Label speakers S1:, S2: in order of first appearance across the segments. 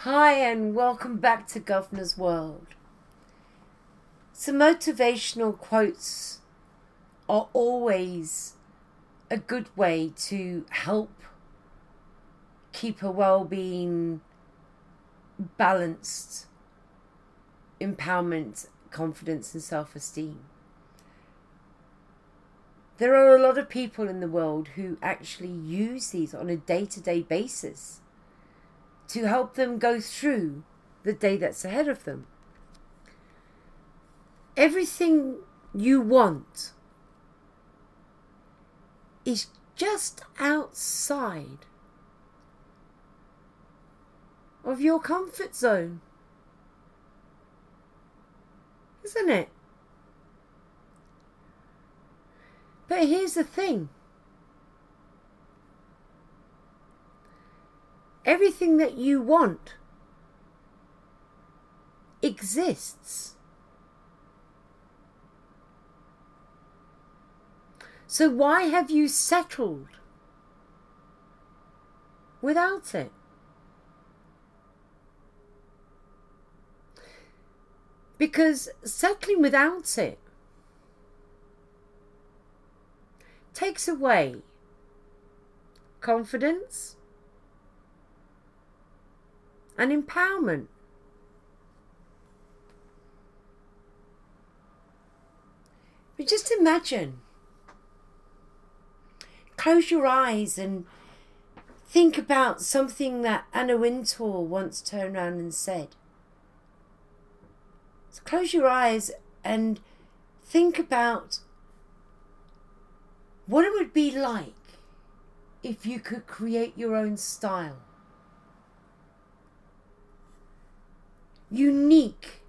S1: Hi, and welcome back to Governor's World. Some motivational quotes are always a good way to help keep a well being, balanced empowerment, confidence, and self esteem. There are a lot of people in the world who actually use these on a day to day basis to help them go through the day that's ahead of them. Everything you want is just outside of your comfort zone. Isn't it? But here's the thing everything that you want exists. So why have you settled without it? Because settling without it takes away confidence and empowerment. But just imagine. Close your eyes and think about something that Anna Wintour once turned around and said. So close your eyes and think about what it would be like if you could create your own style. Unique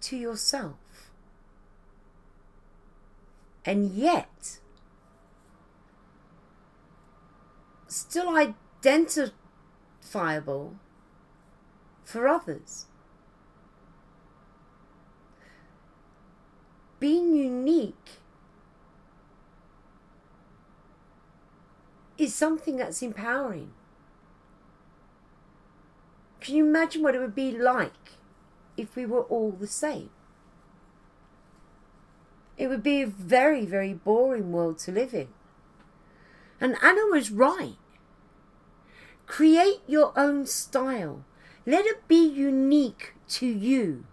S1: to yourself. And yet, still identifiable for others. Being unique is something that's empowering. Can you imagine what it would be like if we were all the same? It would be a very, very boring world to live in. And Anna was right. Create your own style. Let it be unique to you.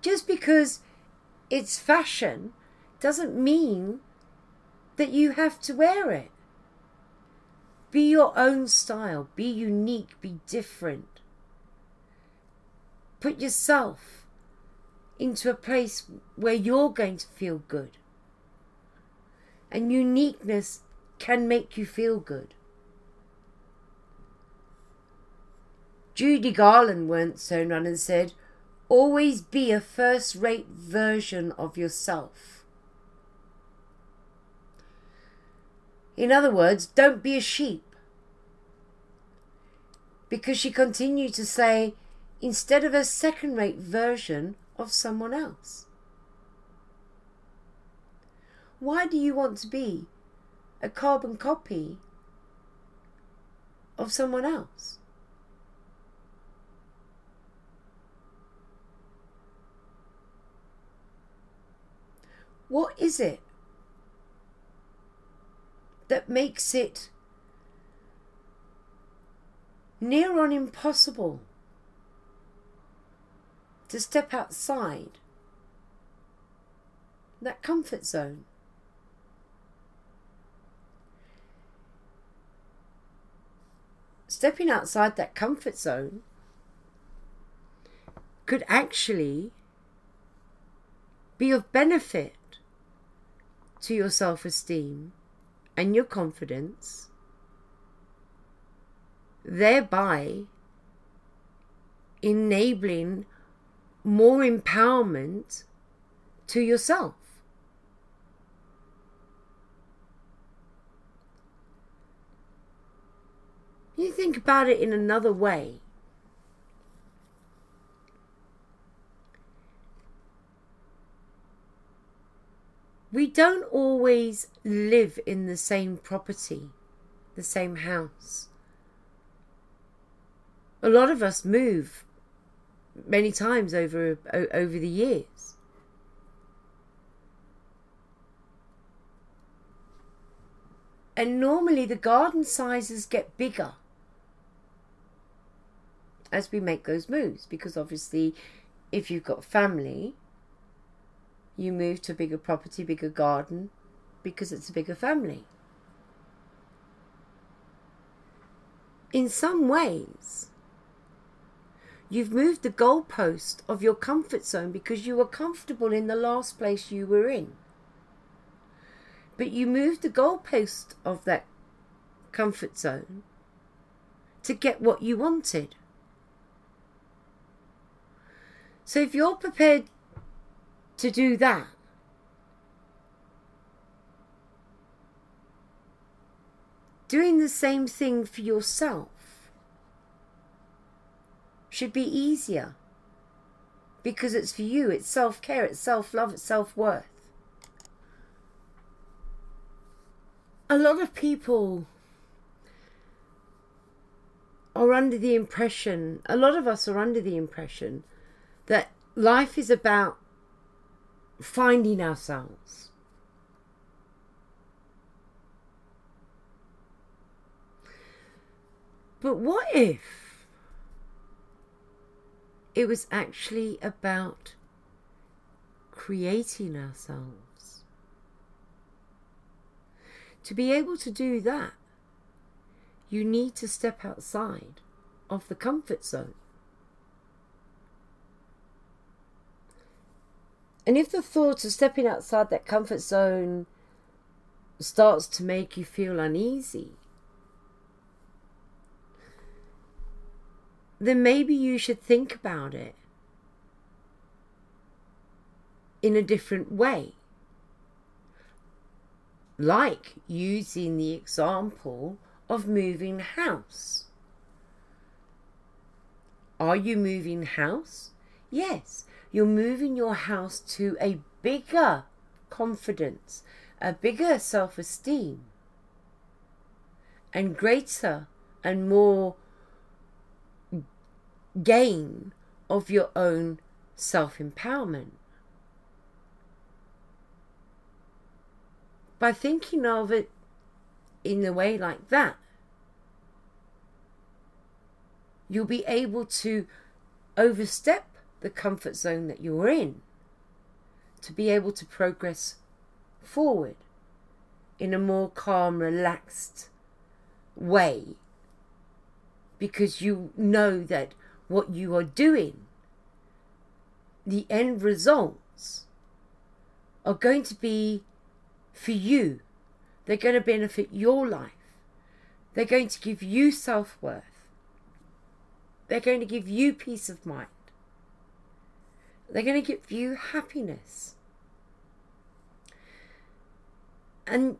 S1: Just because it's fashion doesn't mean that you have to wear it. Be your own style. Be unique. Be different. Put yourself into a place where you're going to feel good. And uniqueness can make you feel good. Judy Garland once turned around and said, Always be a first rate version of yourself. In other words, don't be a sheep. Because she continued to say, instead of a second rate version of someone else. Why do you want to be a carbon copy of someone else? What is it that makes it near on impossible to step outside that comfort zone. Stepping outside that comfort zone could actually be of benefit to your self esteem and your confidence, thereby enabling more empowerment to yourself. You think about it in another way. Don't always live in the same property, the same house. A lot of us move many times over over the years. And normally the garden sizes get bigger as we make those moves because obviously if you've got family you move to a bigger property, bigger garden because it's a bigger family. In some ways, you've moved the goalpost of your comfort zone because you were comfortable in the last place you were in. But you moved the goalpost of that comfort zone to get what you wanted. So if you're prepared to do that, doing the same thing for yourself should be easier because it's for you, it's self care, it's self love, it's self worth. A lot of people are under the impression, a lot of us are under the impression that life is about finding ourselves. But what if it was actually about creating ourselves? To be able to do that, you need to step outside of the comfort zone. And if the thought of stepping outside that comfort zone starts to make you feel uneasy, then maybe you should think about it in a different way. Like using the example of moving house. Are you moving house? Yes, you're moving your house to a bigger confidence, a bigger self esteem, and greater and more gain of your own self empowerment. By thinking of it in a way like that, you'll be able to overstep the comfort zone that you're in to be able to progress forward in a more calm, relaxed way because you know that what you are doing, the end results are going to be for you. They're going to benefit your life. They're going to give you self worth. They're going to give you peace of mind. They're going to give you happiness. And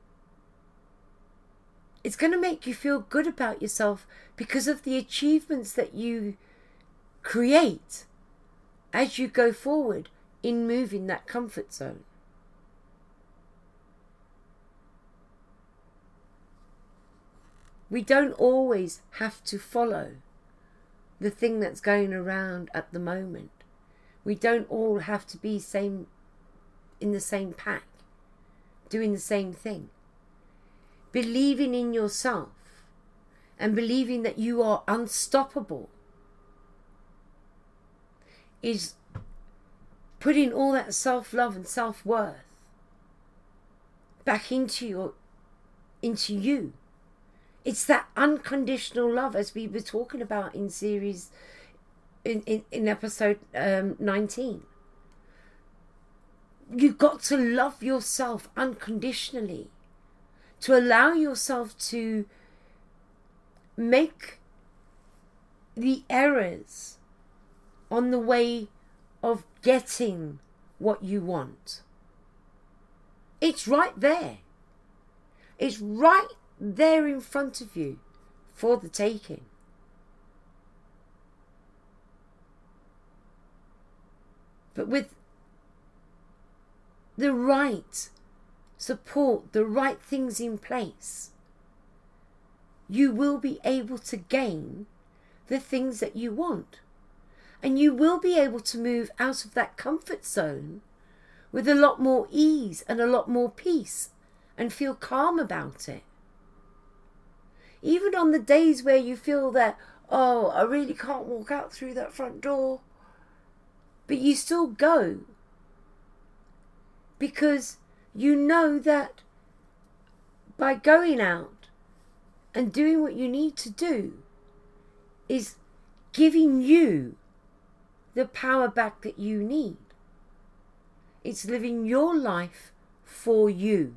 S1: it's going to make you feel good about yourself because of the achievements that you create as you go forward in moving that comfort zone. We don't always have to follow the thing that's going around at the moment. We don't all have to be same in the same pack, doing the same thing. Believing in yourself and believing that you are unstoppable is putting all that self love and self worth back into your into you. It's that unconditional love as we were talking about in series in, in, in episode um, 19. You've got to love yourself unconditionally, to allow yourself to make the errors on the way of getting what you want. It's right there. It's right there in front of you for the taking. But with the right support, the right things in place, you will be able to gain the things that you want. And you will be able to move out of that comfort zone with a lot more ease and a lot more peace and feel calm about it. Even on the days where you feel that, oh, I really can't walk out through that front door, but you still go because you know that by going out and doing what you need to do is giving you the power back that you need. It's living your life for you.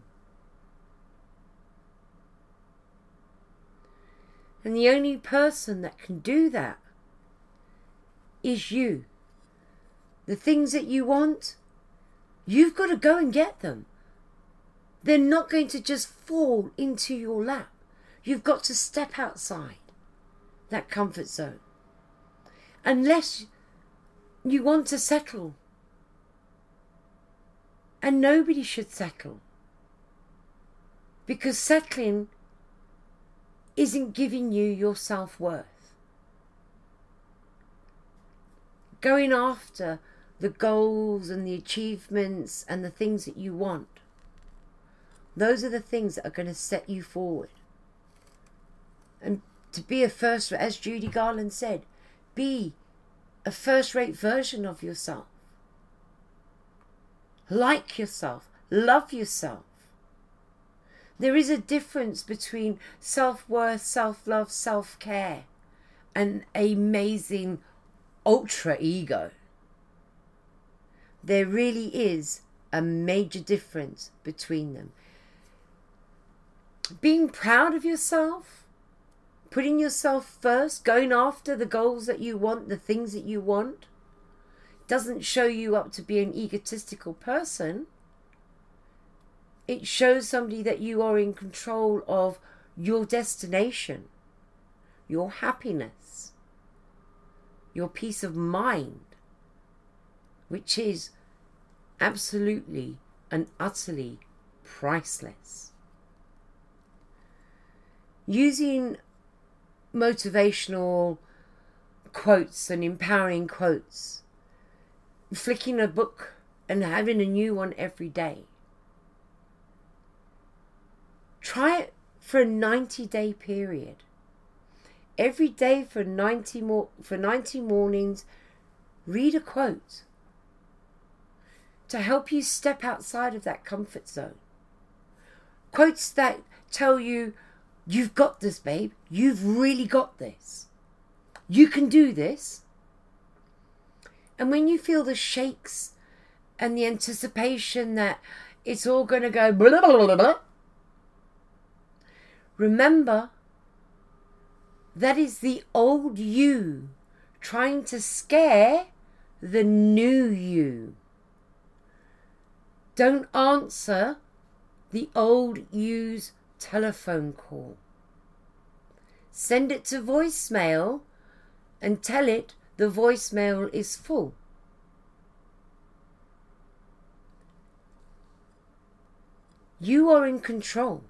S1: And the only person that can do that is you. The things that you want, you've got to go and get them. They're not going to just fall into your lap. You've got to step outside that comfort zone. Unless you want to settle. And nobody should settle. Because settling isn't giving you your self worth. Going after the goals and the achievements and the things that you want, those are the things that are going to set you forward. And to be a first, as Judy Garland said, be a first rate version of yourself. Like yourself, love yourself. There is a difference between self worth, self love, self care, and amazing ultra ego. There really is a major difference between them. Being proud of yourself, putting yourself first, going after the goals that you want, the things that you want, doesn't show you up to be an egotistical person it shows somebody that you are in control of your destination, your happiness, your peace of mind, which is absolutely and utterly priceless. Using motivational quotes and empowering quotes, flicking a book and having a new one every day Try it for a 90 day period. Every day for 90 more for 90 mornings, read a quote to help you step outside of that comfort zone. Quotes that tell you, you've got this, babe. You've really got this. You can do this. And when you feel the shakes and the anticipation that it's all going to go blah, blah, blah, blah, Remember, that is the old you trying to scare the new you. Don't answer the old you's telephone call. Send it to voicemail and tell it the voicemail is full. You are in control.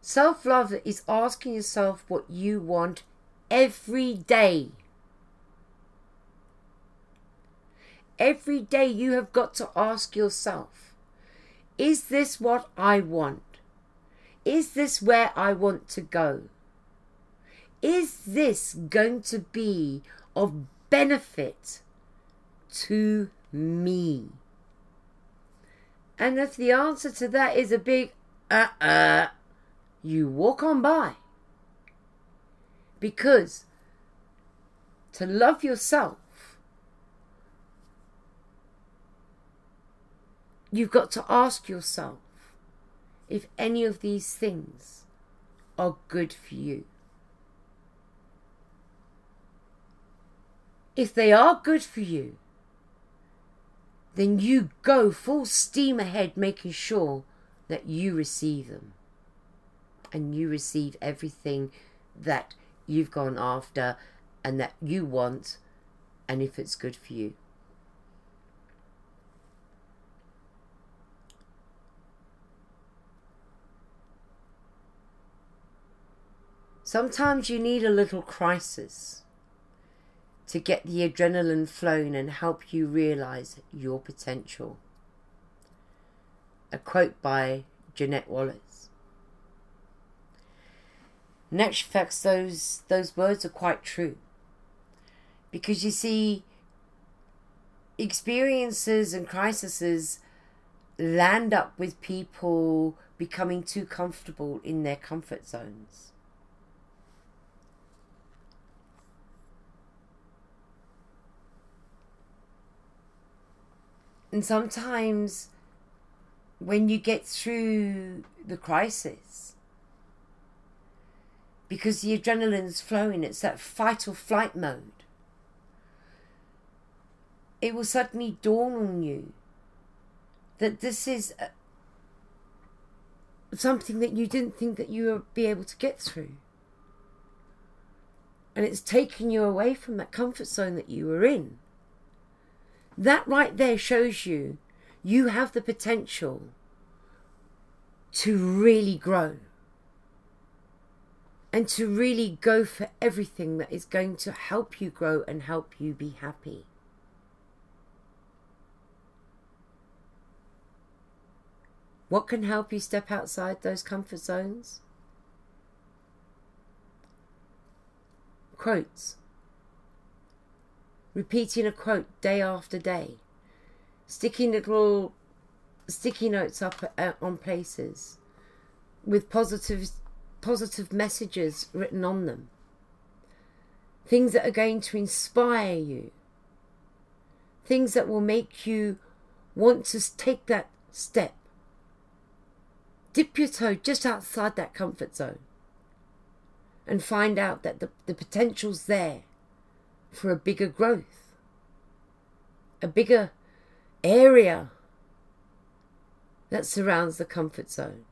S1: Self love is asking yourself what you want every day. Every day you have got to ask yourself Is this what I want? Is this where I want to go? Is this going to be of benefit to me? And if the answer to that is a big uh uh, you walk on by. Because to love yourself, you've got to ask yourself if any of these things are good for you. If they are good for you, then you go full steam ahead making sure that you receive them and you receive everything that you've gone after and that you want, and if it's good for you. Sometimes you need a little crisis to get the adrenaline flowing and help you realize your potential. A quote by Jeanette Wallace. Next actual fact, those, those words are quite true. Because you see, experiences and crises land up with people becoming too comfortable in their comfort zones. And sometimes when you get through the crisis, because the adrenaline's flowing, it's that fight or flight mode. It will suddenly dawn on you that this is a, something that you didn't think that you would be able to get through. And it's taking you away from that comfort zone that you were in. That right there shows you you have the potential to really grow and to really go for everything that is going to help you grow and help you be happy. What can help you step outside those comfort zones? Quotes. Repeating a quote day after day. Sticking little sticky notes up uh, on places with positive positive messages written on them. Things that are going to inspire you. Things that will make you want to take that step Dip your toe just outside that comfort zone and find out that the, the potential's there for a bigger growth, a bigger area that surrounds the comfort zone.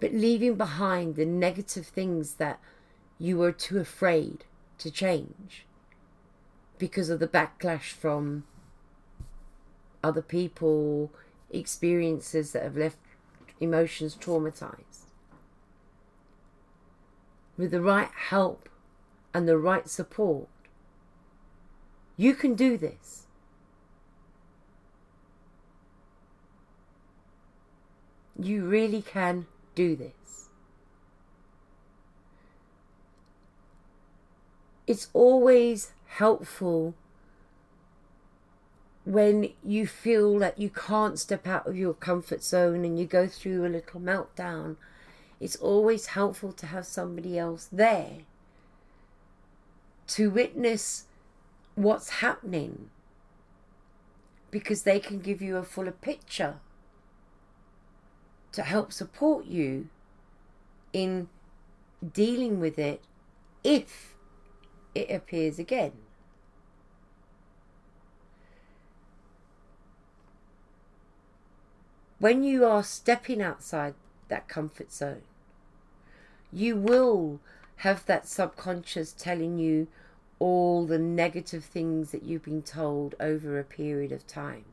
S1: But leaving behind the negative things that you were too afraid to change because of the backlash from other people, experiences that have left emotions traumatized. With the right help and the right support, you can do this. You really can do this. It's always helpful when you feel that you can't step out of your comfort zone and you go through a little meltdown, it's always helpful to have somebody else there to witness what's happening because they can give you a fuller picture to help support you in dealing with it if it appears again. when you are stepping outside that comfort zone, you will have that subconscious telling you all the negative things that you've been told over a period of time.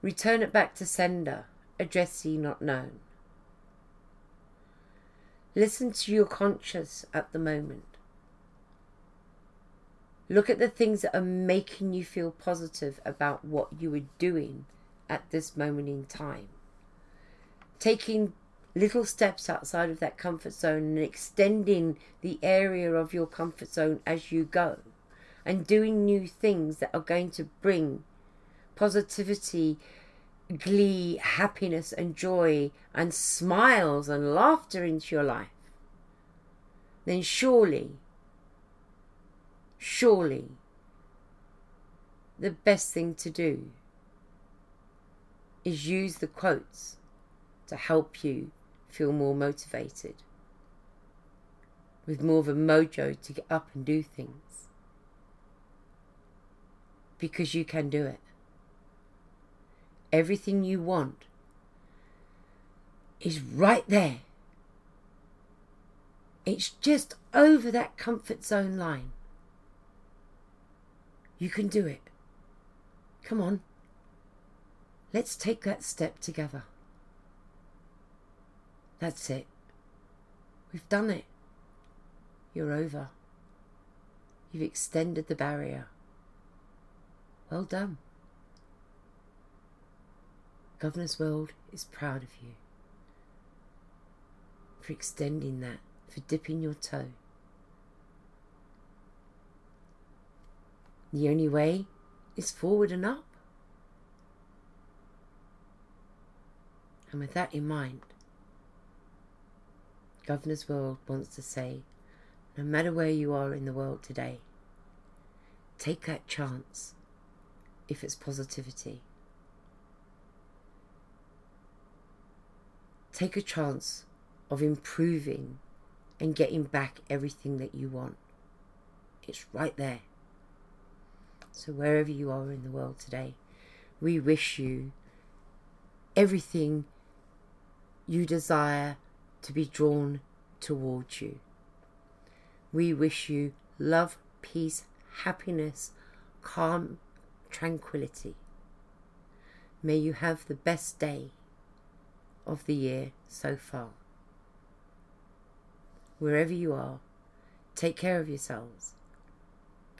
S1: Return it back to sender, addressee not known. Listen to your conscious at the moment. Look at the things that are making you feel positive about what you are doing at this moment in time. Taking little steps outside of that comfort zone and extending the area of your comfort zone as you go. And doing new things that are going to bring positivity, glee, happiness, and joy, and smiles and laughter into your life. Then surely surely the best thing to do is use the quotes to help you feel more motivated, with more of a mojo to get up and do things. Because you can do it. Everything you want is right there. It's just over that comfort zone line. You can do it. Come on. Let's take that step together. That's it. We've done it. You're over. You've extended the barrier. Well done. Governor's World is proud of you for extending that, for dipping your toe. The only way is forward and up. And with that in mind, Governor's World wants to say no matter where you are in the world today, take that chance if it's positivity. Take a chance of improving and getting back everything that you want. It's right there. So, wherever you are in the world today, we wish you everything you desire to be drawn towards you. We wish you love, peace, happiness, calm, tranquility. May you have the best day of the year so far. Wherever you are, take care of yourselves,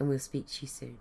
S1: and we'll speak to you soon.